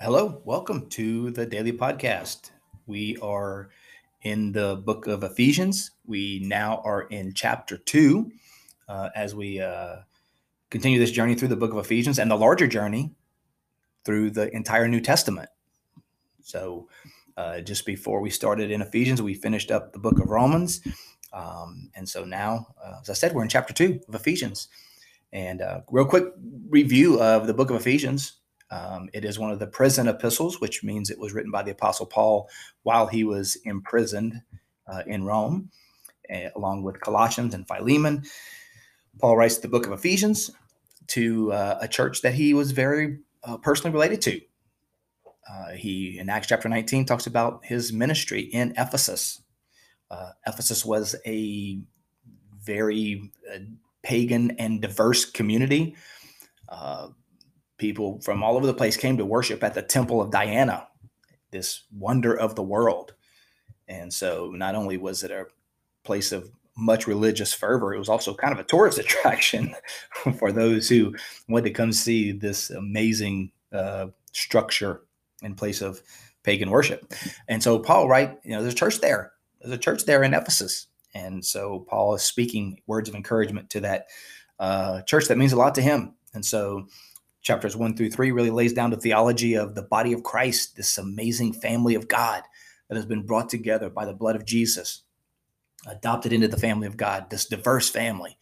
Hello, welcome to the daily podcast. We are in the book of Ephesians. We now are in chapter two uh, as we uh, continue this journey through the book of Ephesians and the larger journey through the entire New Testament. So, uh, just before we started in Ephesians, we finished up the book of Romans. Um, and so now, uh, as I said, we're in chapter two of Ephesians. And uh, real quick review of the book of Ephesians. Um, it is one of the prison epistles, which means it was written by the Apostle Paul while he was imprisoned uh, in Rome, uh, along with Colossians and Philemon. Paul writes the book of Ephesians to uh, a church that he was very uh, personally related to. Uh, he, in Acts chapter 19, talks about his ministry in Ephesus. Uh, Ephesus was a very pagan and diverse community. People from all over the place came to worship at the temple of Diana, this wonder of the world. And so not only was it a place of much religious fervor, it was also kind of a tourist attraction for those who wanted to come see this amazing uh, structure in place of pagan worship. And so Paul, right, you know, there's a church there. There's a church there in Ephesus. And so Paul is speaking words of encouragement to that uh, church that means a lot to him. And so chapters one through three really lays down the theology of the body of Christ, this amazing family of God that has been brought together by the blood of Jesus, adopted into the family of God, this diverse family.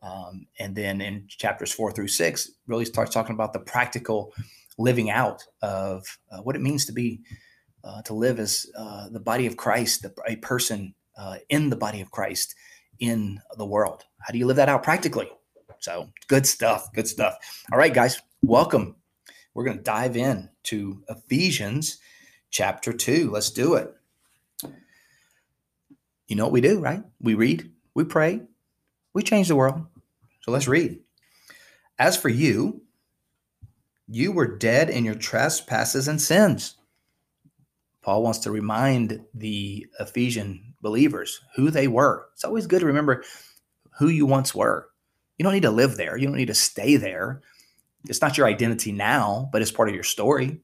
Um, and then in chapters four through six, really starts talking about the practical living out of uh, what it means to be, uh, to live as uh, the body of Christ, a person uh, in the body of Christ in the world. How do you live that out practically? So good stuff. Good stuff. All right, guys, welcome. We're going to dive in to Ephesians chapter 2. Let's do it. You know what we do, right? We read, we pray, we change the world. So let's read. As for you, you were dead in your trespasses and sins. Paul wants to remind the Ephesian believers who they were. It's always good to remember who you once were. You don't need to live there. You don't need to stay there. It's not your identity now, but it's part of your story,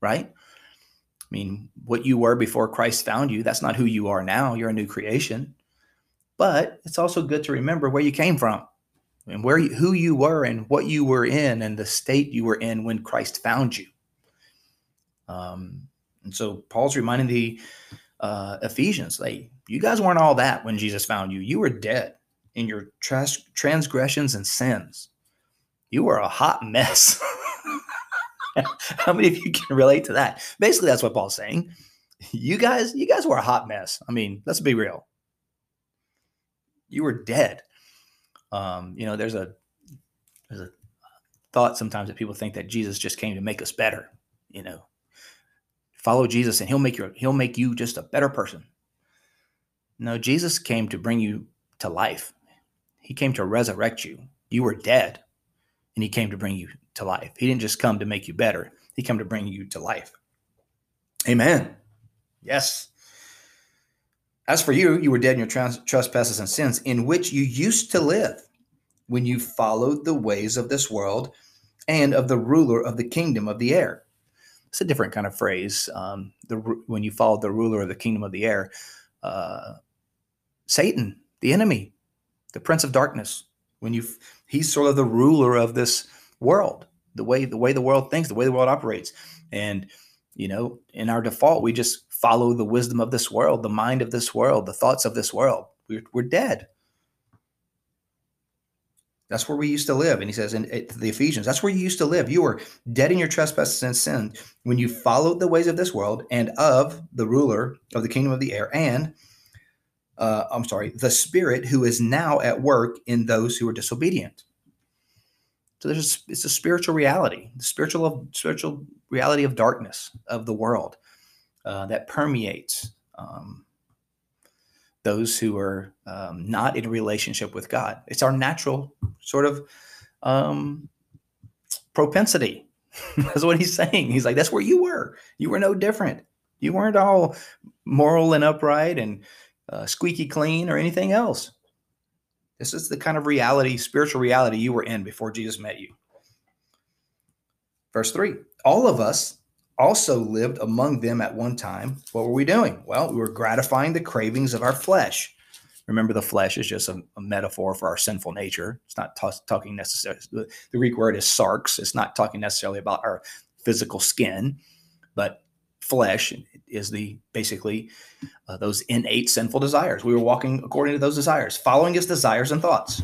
right? I mean, what you were before Christ found you, that's not who you are now. You're a new creation. But it's also good to remember where you came from and where you, who you were and what you were in and the state you were in when Christ found you. Um, and so Paul's reminding the uh, Ephesians, like, you guys weren't all that when Jesus found you. You were dead in your trans- transgressions and sins. You were a hot mess. How many of you can relate to that? Basically, that's what Paul's saying. You guys, you guys were a hot mess. I mean, let's be real. You were dead. Um, you know, there's a there's a thought sometimes that people think that Jesus just came to make us better. You know, follow Jesus and he'll make you he'll make you just a better person. No, Jesus came to bring you to life. He came to resurrect you. You were dead, and he came to bring you to life. He didn't just come to make you better, he came to bring you to life. Amen. Yes. As for you, you were dead in your trans- trespasses and sins, in which you used to live when you followed the ways of this world and of the ruler of the kingdom of the air. It's a different kind of phrase. Um, the, when you followed the ruler of the kingdom of the air, uh, Satan, the enemy, the prince of darkness when you he's sort of the ruler of this world the way the way the world thinks the way the world operates. And you know in our default we just follow the wisdom of this world the mind of this world the thoughts of this world. We're, we're dead. That's where we used to live. And he says in, eh, in the ephesians that's where you used to live. You were dead in your trespasses and sin when you followed the ways of this world and of the ruler of the kingdom of the air and uh, I'm sorry, the spirit who is now at work in those who are disobedient. So there's it's a spiritual reality, the spiritual spiritual reality of darkness of the world. uh, that permeates um, those who are um, not in relationship with God. It's our natural sort of um, propensity. that's what he's saying. He's like, that's where you were. You were no different. You weren't all moral and upright and uh, squeaky clean or anything else. This is the kind of reality, spiritual reality you were in before Jesus met you. Verse 3 All of us also lived among them at one time. What were we doing? Well, we were gratifying the cravings of our flesh. Remember, the flesh is just a, a metaphor for our sinful nature. It's not t- talking necessarily, the, Greek word is sarx. It's not talking necessarily about our physical skin, but flesh is the basically uh, those innate sinful desires. We were walking according to those desires, following his desires and thoughts.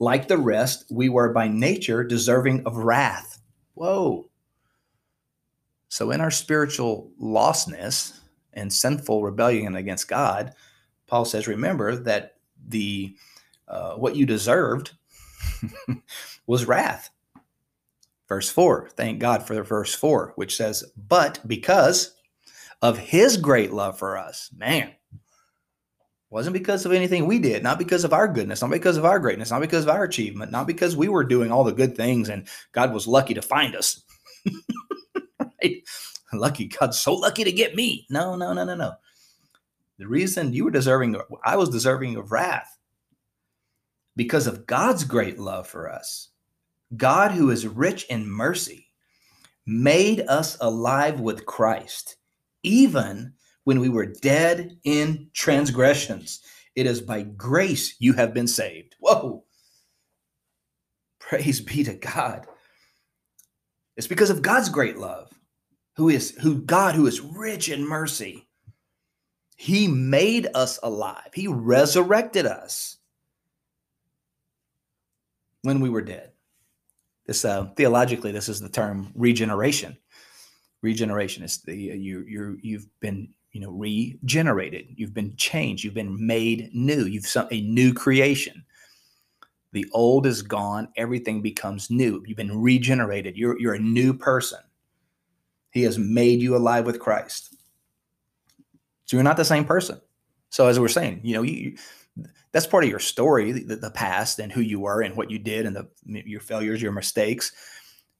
Like the rest, we were by nature deserving of wrath. Whoa. So, in our spiritual lostness and sinful rebellion against God, Paul says, remember that the uh, what you deserved was wrath. Verse 4, thank God for verse 4, which says, But because of his great love for us, man, wasn't because of anything we did, not because of our goodness, not because of our greatness, not because of our achievement, not because we were doing all the good things and God was lucky to find us. right? Lucky, God's so lucky to get me. No, no, no, no, no. The reason you were deserving, I was deserving of wrath because of God's great love for us. God, who is rich in mercy, made us alive with Christ, even when we were dead in transgressions. It is by grace you have been saved. Whoa. Praise be to God. It's because of God's great love, who is who God who is rich in mercy. He made us alive. He resurrected us when we were dead. This uh, theologically, this is the term regeneration. Regeneration is the you you you've been you know regenerated. You've been changed. You've been made new. You've some a new creation. The old is gone. Everything becomes new. You've been regenerated. You're you're a new person. He has made you alive with Christ. So you're not the same person. So as we're saying, you know, you that's part of your story, the, the, past and who you were and what you did and the your failures, your mistakes,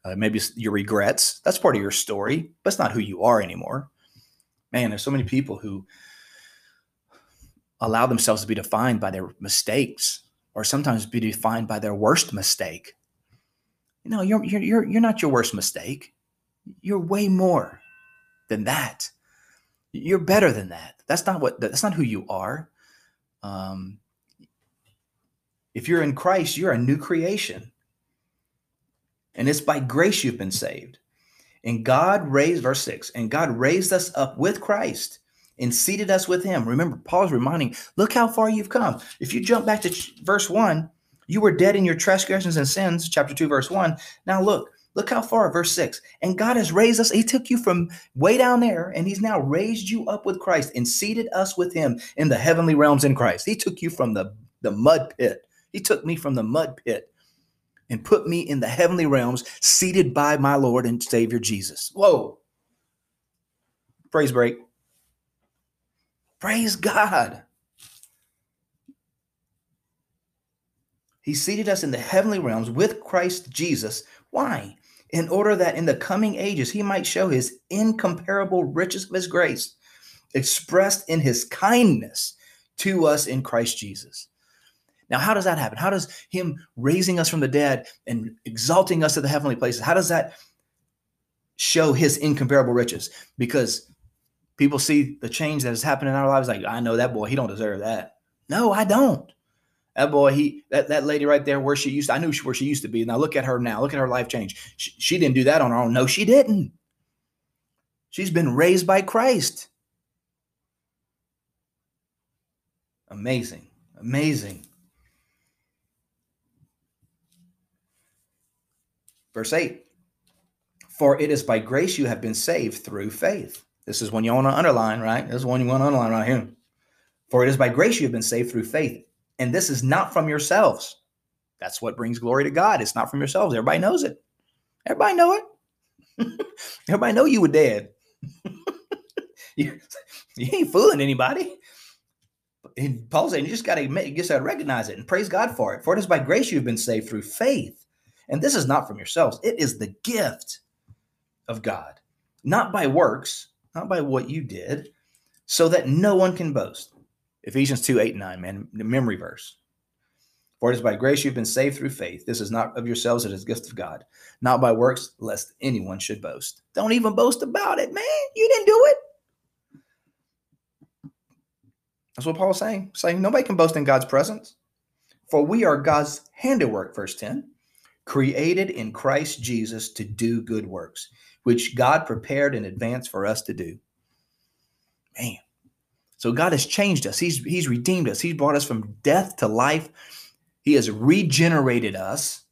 uh, maybe your regrets. That's part of your story, but it's not who you are anymore. Man, there's so many people who allow themselves to be defined by their mistakes, or sometimes be defined by their worst mistake. You know, you're you're you're, you're not your worst mistake. You're way more than that. You're better than that. That's not what. That's not who you are. Um, if you're in Christ, you're a new creation. And it's by grace you've been saved. And God raised, verse 6, and God raised us up with Christ and seated us with him. Remember, Paul's reminding, look how far you've come. If you jump back to verse 1, you were dead in your transgressions and sins, chapter 2, verse 1. Now look, Look how far, verse 6. And God has raised us. He took you from way down there, and He's now raised you up with Christ and seated us with Him in the heavenly realms in Christ. He took you from the, the mud pit. He took me from the mud pit and put me in the heavenly realms, seated by my Lord and Savior Jesus. Whoa. Praise break. Praise God. He seated us in the heavenly realms with Christ Jesus. Why? in order that in the coming ages he might show his incomparable riches of his grace expressed in his kindness to us in Christ Jesus. Now, how does that happen? How does him raising us from the dead and exalting us to the heavenly places, how does that show his incomparable riches? Because people see the change that has happened in our lives, like, I know that boy, he don't deserve that. No, I don't. That boy, he that, that lady right there where she used to, I knew where she used to be. Now look at her now. Look at her life change. She, she didn't do that on her own. No, she didn't. She's been raised by Christ. Amazing. Amazing. Verse 8 For it is by grace you have been saved through faith. This is one you want to underline, right? This is one you want to underline right here. For it is by grace you have been saved through faith and this is not from yourselves. That's what brings glory to God. It's not from yourselves. Everybody knows it. Everybody know it. Everybody know you were dead. you, you ain't fooling anybody. And Paul's saying you just got to make, you just got to recognize it and praise God for it. For it is by grace you've been saved through faith, and this is not from yourselves; it is the gift of God, not by works, not by what you did, so that no one can boast. Ephesians 2 8 9, man, the memory verse. For it is by grace you've been saved through faith. This is not of yourselves, it is gift of God, not by works, lest anyone should boast. Don't even boast about it, man. You didn't do it. That's what Paul's saying. Saying nobody can boast in God's presence. For we are God's handiwork, verse 10, created in Christ Jesus to do good works, which God prepared in advance for us to do. Man. So God has changed us. He's, he's redeemed us. He's brought us from death to life he has regenerated us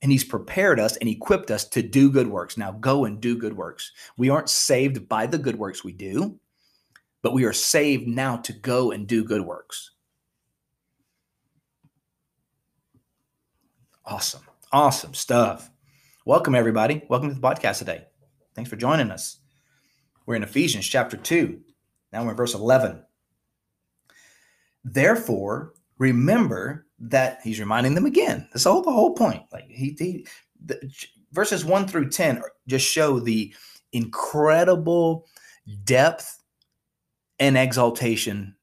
and he's prepared us and equipped us to do good works. Now go and do good works. We aren't saved by the good works we do, but we are saved now to go and do good works. Awesome. Awesome stuff. Welcome, everybody. Welcome to the podcast today. Thanks for joining us. We're in Ephesians chapter 2. Now we're in verse 11. Therefore, remember that he's reminding them again. That's all the whole point. Like he, he the, verses one through 10 just show the incredible depth and exaltation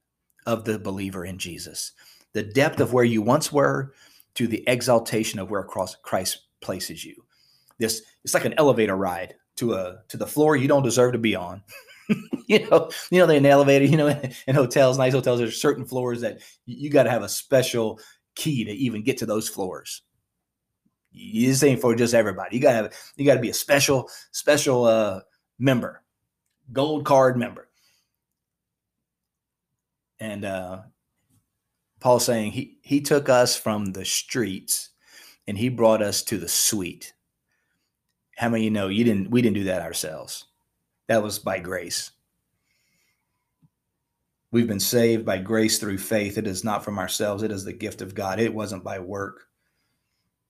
of the believer in Jesus. The depth of where you once were to the exaltation of where Christ places you. This it's like an elevator ride to a to the floor you don't deserve to be on. you know, you know, they're in the elevator, you know, in, hotels, nice hotels, there's certain floors that you, you got to have a special key to even get to those floors. This ain't for just everybody. You gotta have, you gotta be a special, special uh member, gold card member. And uh Paul's saying he he took us from the streets and he brought us to the suite. How many you know you didn't we didn't do that ourselves? That was by grace. We've been saved by grace through faith. It is not from ourselves. It is the gift of God. It wasn't by work,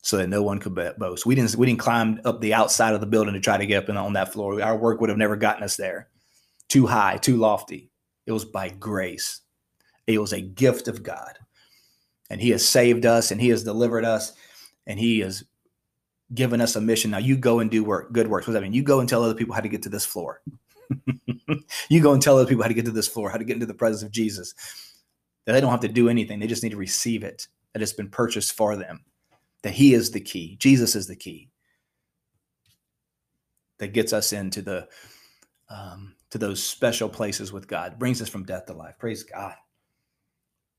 so that no one could boast. We didn't. We didn't climb up the outside of the building to try to get up on that floor. Our work would have never gotten us there. Too high, too lofty. It was by grace. It was a gift of God, and He has saved us, and He has delivered us, and He has given us a mission. Now you go and do work, good works. What does that mean? You go and tell other people how to get to this floor. you go and tell other people how to get to this floor, how to get into the presence of Jesus. That they don't have to do anything. They just need to receive it. That it's been purchased for them. That He is the key. Jesus is the key. That gets us into the um, to those special places with God. Brings us from death to life. Praise God.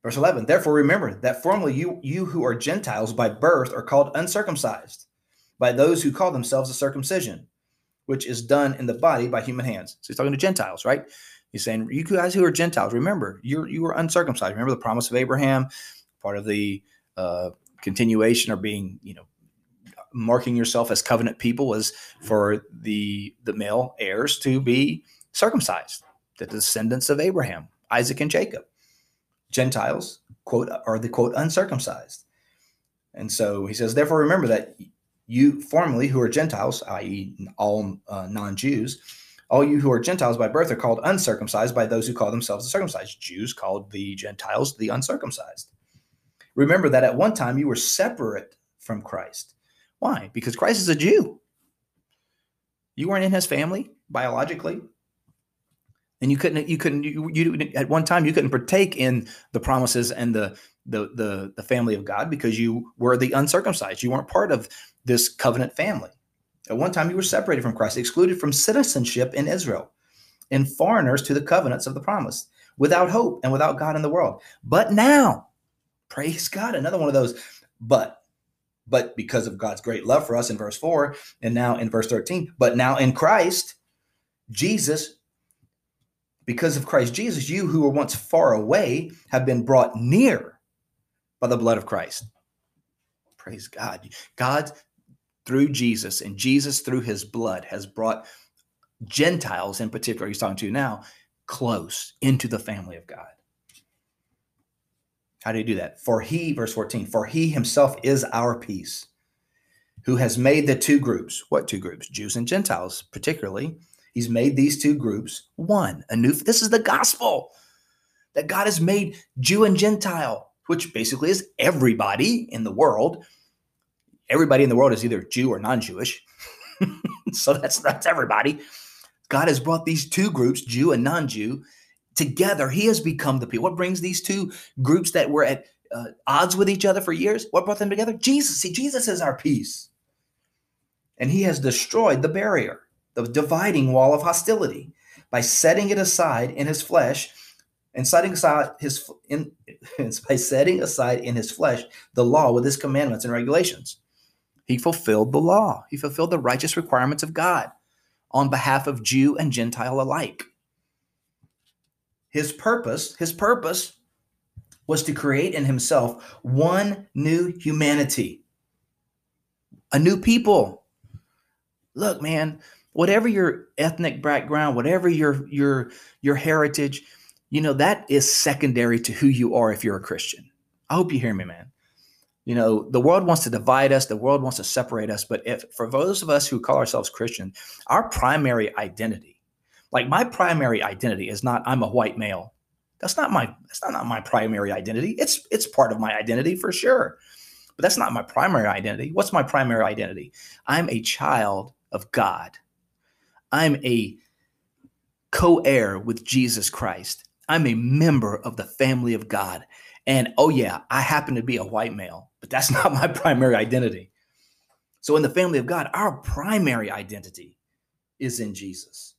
Verse 11, therefore remember that formerly you, you who are Gentiles by birth are called uncircumcised by those who call themselves a circumcision, which is done in the body by human hands. So he's talking to Gentiles, right? He's saying, You guys who are Gentiles, remember, you're you were uncircumcised. Remember the promise of Abraham, part of the uh, continuation or being, you know, marking yourself as covenant people was for the the male heirs to be circumcised, the descendants of Abraham, Isaac and Jacob. Gentiles, quote, are the quote uncircumcised. And so he says, therefore remember that you formerly who are Gentiles, i.e., all uh, non Jews, all you who are Gentiles by birth are called uncircumcised by those who call themselves the circumcised. Jews called the Gentiles the uncircumcised. Remember that at one time you were separate from Christ. Why? Because Christ is a Jew. You weren't in his family biologically. And you couldn't, you couldn't, you, you at one time you couldn't partake in the promises and the, the the the family of God because you were the uncircumcised. You weren't part of this covenant family. At one time, you were separated from Christ, excluded from citizenship in Israel, and foreigners to the covenants of the promise, without hope and without God in the world. But now, praise God, another one of those, but but because of God's great love for us in verse 4 and now in verse 13, but now in Christ Jesus because of Christ Jesus you who were once far away have been brought near by the blood of Christ. Praise God. God through Jesus and Jesus through his blood has brought Gentiles in particular, he's talking to you now, close into the family of God. How do you do that? For he, verse 14, for he himself is our peace, who has made the two groups. What two groups? Jews and Gentiles, particularly, He's made these two groups one. A new this is the gospel that God has made Jew and Gentile, which basically is everybody in the world. Everybody in the world is either Jew or non-Jewish. so that's that's everybody. God has brought these two groups, Jew and non-Jew, together. He has become the people. What brings these two groups that were at uh, odds with each other for years? What brought them together? Jesus. See, Jesus is our peace. And he has destroyed the barrier, the dividing wall of hostility by setting it aside in his flesh and setting aside his in by setting aside in his flesh the law with his commandments and regulations. He fulfilled the law. He fulfilled the righteous requirements of God on behalf of Jew and Gentile alike. His purpose, his purpose was to create in himself one new humanity, a new people. Look, man, whatever your ethnic background, whatever your your your heritage, you know that is secondary to who you are if you're a Christian. I hope you hear me, man. You know, the world wants to divide us, the world wants to separate us, but if for those of us who call ourselves Christian, our primary identity, like my primary identity is not I'm a white male. That's not my that's not, not my primary identity. It's it's part of my identity for sure. But that's not my primary identity. What's my primary identity? I'm a child of God. I'm a co-heir with Jesus Christ. I'm a member of the family of God. And oh yeah, I happen to be a white male but that's not my primary identity. So, in the family of God, our primary identity is in Jesus.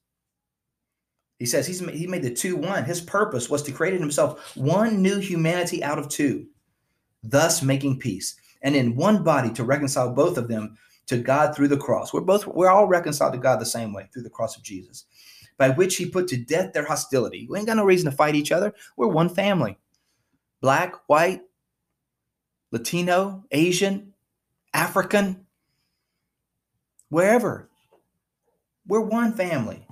He says he's, he made the two one. His purpose was to create in himself one new humanity out of two, thus making peace, and in one body to reconcile both of them to God through the cross. We're both we're all reconciled to God the same way through the cross of Jesus, by which he put to death their hostility. We ain't got no reason to fight each other. We're one family. Black, white, Latino, Asian, African, wherever. We're one family.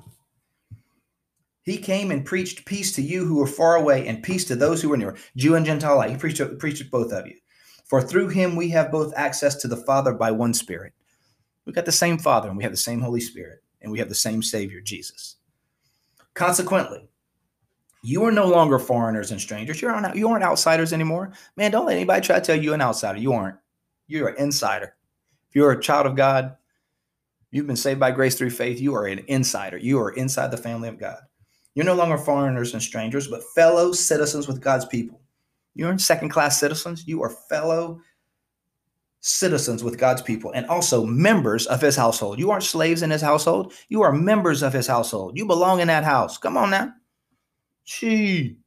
He came and preached peace to you who are far away and peace to those who are near, Jew and Gentile. He preached, preached both of you. For through him we have both access to the Father by one Spirit. We've got the same Father and we have the same Holy Spirit and we have the same Savior, Jesus. Consequently, you are no longer foreigners and strangers. You're not, you aren't outsiders anymore. Man, don't let anybody try to tell you an outsider. You aren't. You're an insider. If you're a child of God, you've been saved by grace through faith. You are an insider. You are inside the family of God. You're no longer foreigners and strangers, but fellow citizens with God's people. You're in second class citizens. You are fellow citizens with God's people and also members of his household. You aren't slaves in his household. You are members of his household. You belong in that house. Come on now. Gee.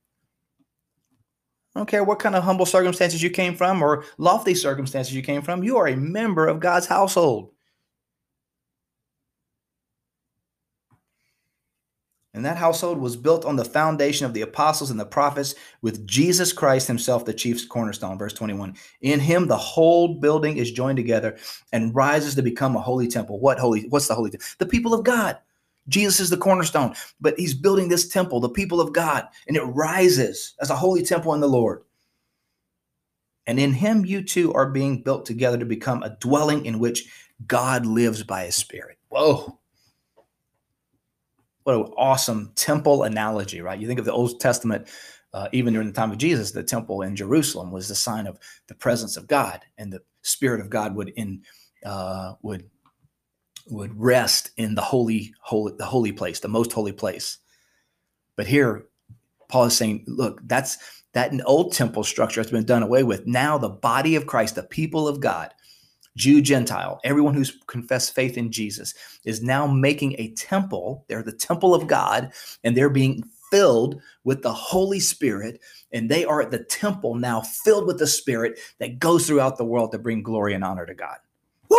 I don't care what kind of humble circumstances you came from or lofty circumstances you came from, you are a member of God's household. And that household was built on the foundation of the apostles and the prophets, with Jesus Christ himself, the chief cornerstone. Verse 21. In him, the whole building is joined together and rises to become a holy temple. What holy? What's the holy? Temple? The people of God. Jesus is the cornerstone, but he's building this temple, the people of God, and it rises as a holy temple in the Lord. And in him, you two are being built together to become a dwelling in which God lives by his spirit. Whoa. What an awesome temple analogy, right? You think of the Old Testament, uh, even during the time of Jesus, the temple in Jerusalem was the sign of the presence of God, and the Spirit of God would in uh, would would rest in the holy, holy, the holy place, the most holy place. But here, Paul is saying, look, that's that an old temple structure has been done away with. Now the body of Christ, the people of God, Jew, Gentile, everyone who's confessed faith in Jesus is now making a temple. They're the temple of God, and they're being filled with the Holy Spirit. And they are at the temple now filled with the Spirit that goes throughout the world to bring glory and honor to God. Woo!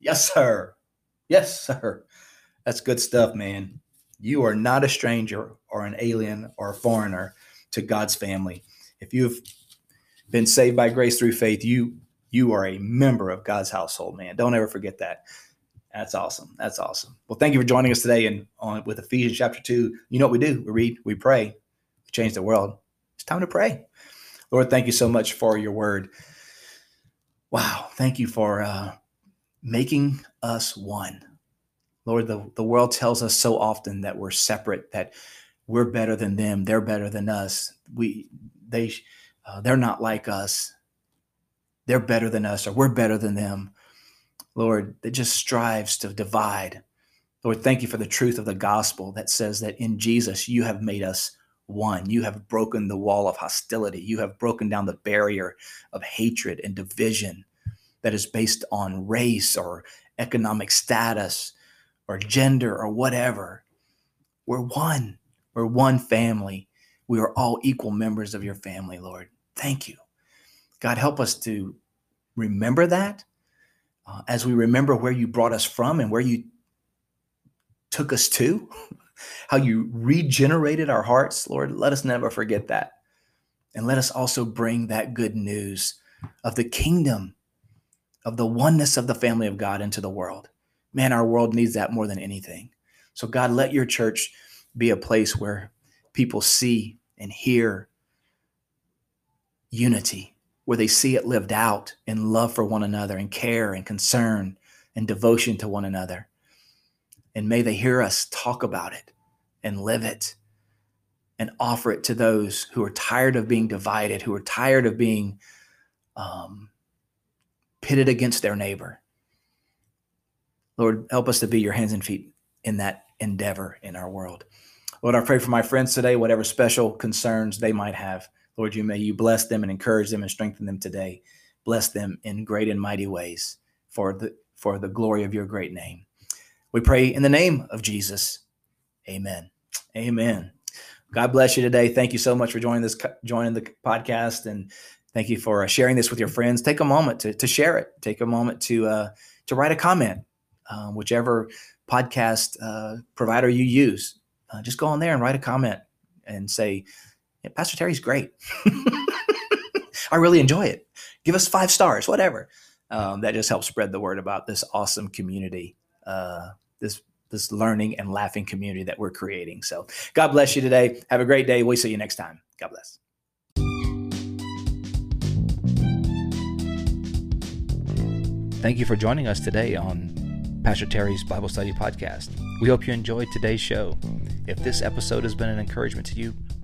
Yes, sir. Yes, sir. That's good stuff, man. You are not a stranger or an alien or a foreigner to God's family. If you've been saved by grace through faith, you you are a member of God's household, man. Don't ever forget that. That's awesome. That's awesome. Well, thank you for joining us today and on with Ephesians chapter 2. You know what we do? We read, we pray, we change the world. It's time to pray. Lord, thank you so much for your word. Wow. Thank you for uh, making us one. Lord, the, the world tells us so often that we're separate, that we're better than them, they're better than us. We they uh, they're not like us. They're better than us, or we're better than them. Lord, that just strives to divide. Lord, thank you for the truth of the gospel that says that in Jesus you have made us one. You have broken the wall of hostility. You have broken down the barrier of hatred and division that is based on race or economic status or gender or whatever. We're one. We're one family. We are all equal members of your family, Lord. Thank you. God, help us to remember that uh, as we remember where you brought us from and where you took us to, how you regenerated our hearts, Lord. Let us never forget that. And let us also bring that good news of the kingdom, of the oneness of the family of God into the world. Man, our world needs that more than anything. So, God, let your church be a place where people see and hear unity, where they see it lived out in love for one another and care and concern and devotion to one another. And may they hear us talk about it and live it and offer it to those who are tired of being divided, who are tired of being um, pitted against their neighbor. Lord, help us to be your hands and feet in that endeavor in our world. Lord, I pray for my friends today, whatever special concerns they might have. Lord, you may you bless them and encourage them and strengthen them today. Bless them in great and mighty ways for the for the glory of your great name. We pray in the name of Jesus. Amen. Amen. God bless you today. Thank you so much for joining this joining the podcast and thank you for uh, sharing this with your friends. Take a moment to, to share it. Take a moment to uh, to write a comment, um, whichever podcast uh, provider you use. Uh, just go on there and write a comment and say, yeah, "Pastor Terry's great. I really enjoy it. Give us five stars, whatever." Um, that just helps spread the word about this awesome community, uh, this this learning and laughing community that we're creating. So, God bless you today. Have a great day. We'll see you next time. God bless. Thank you for joining us today on Pastor Terry's Bible Study Podcast. We hope you enjoyed today's show. If this episode has been an encouragement to you,